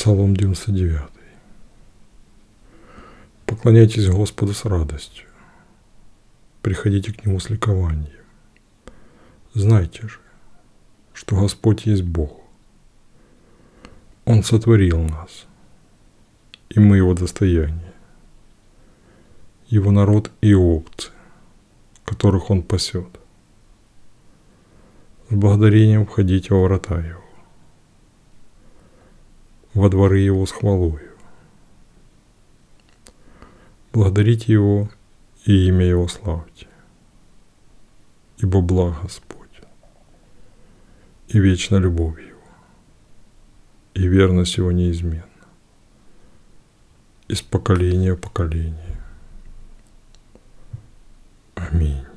Псалом 99. Поклоняйтесь Господу с радостью. Приходите к Нему с ликованием. Знайте же, что Господь есть Бог. Он сотворил нас, и мы Его достояние, Его народ и овцы, которых Он пасет. С благодарением входите во врата Его, во дворы его с хвалою. Благодарите его и имя его славьте, ибо благ Господь, и вечна любовь его, и верность его неизменна, из поколения в поколение. Аминь.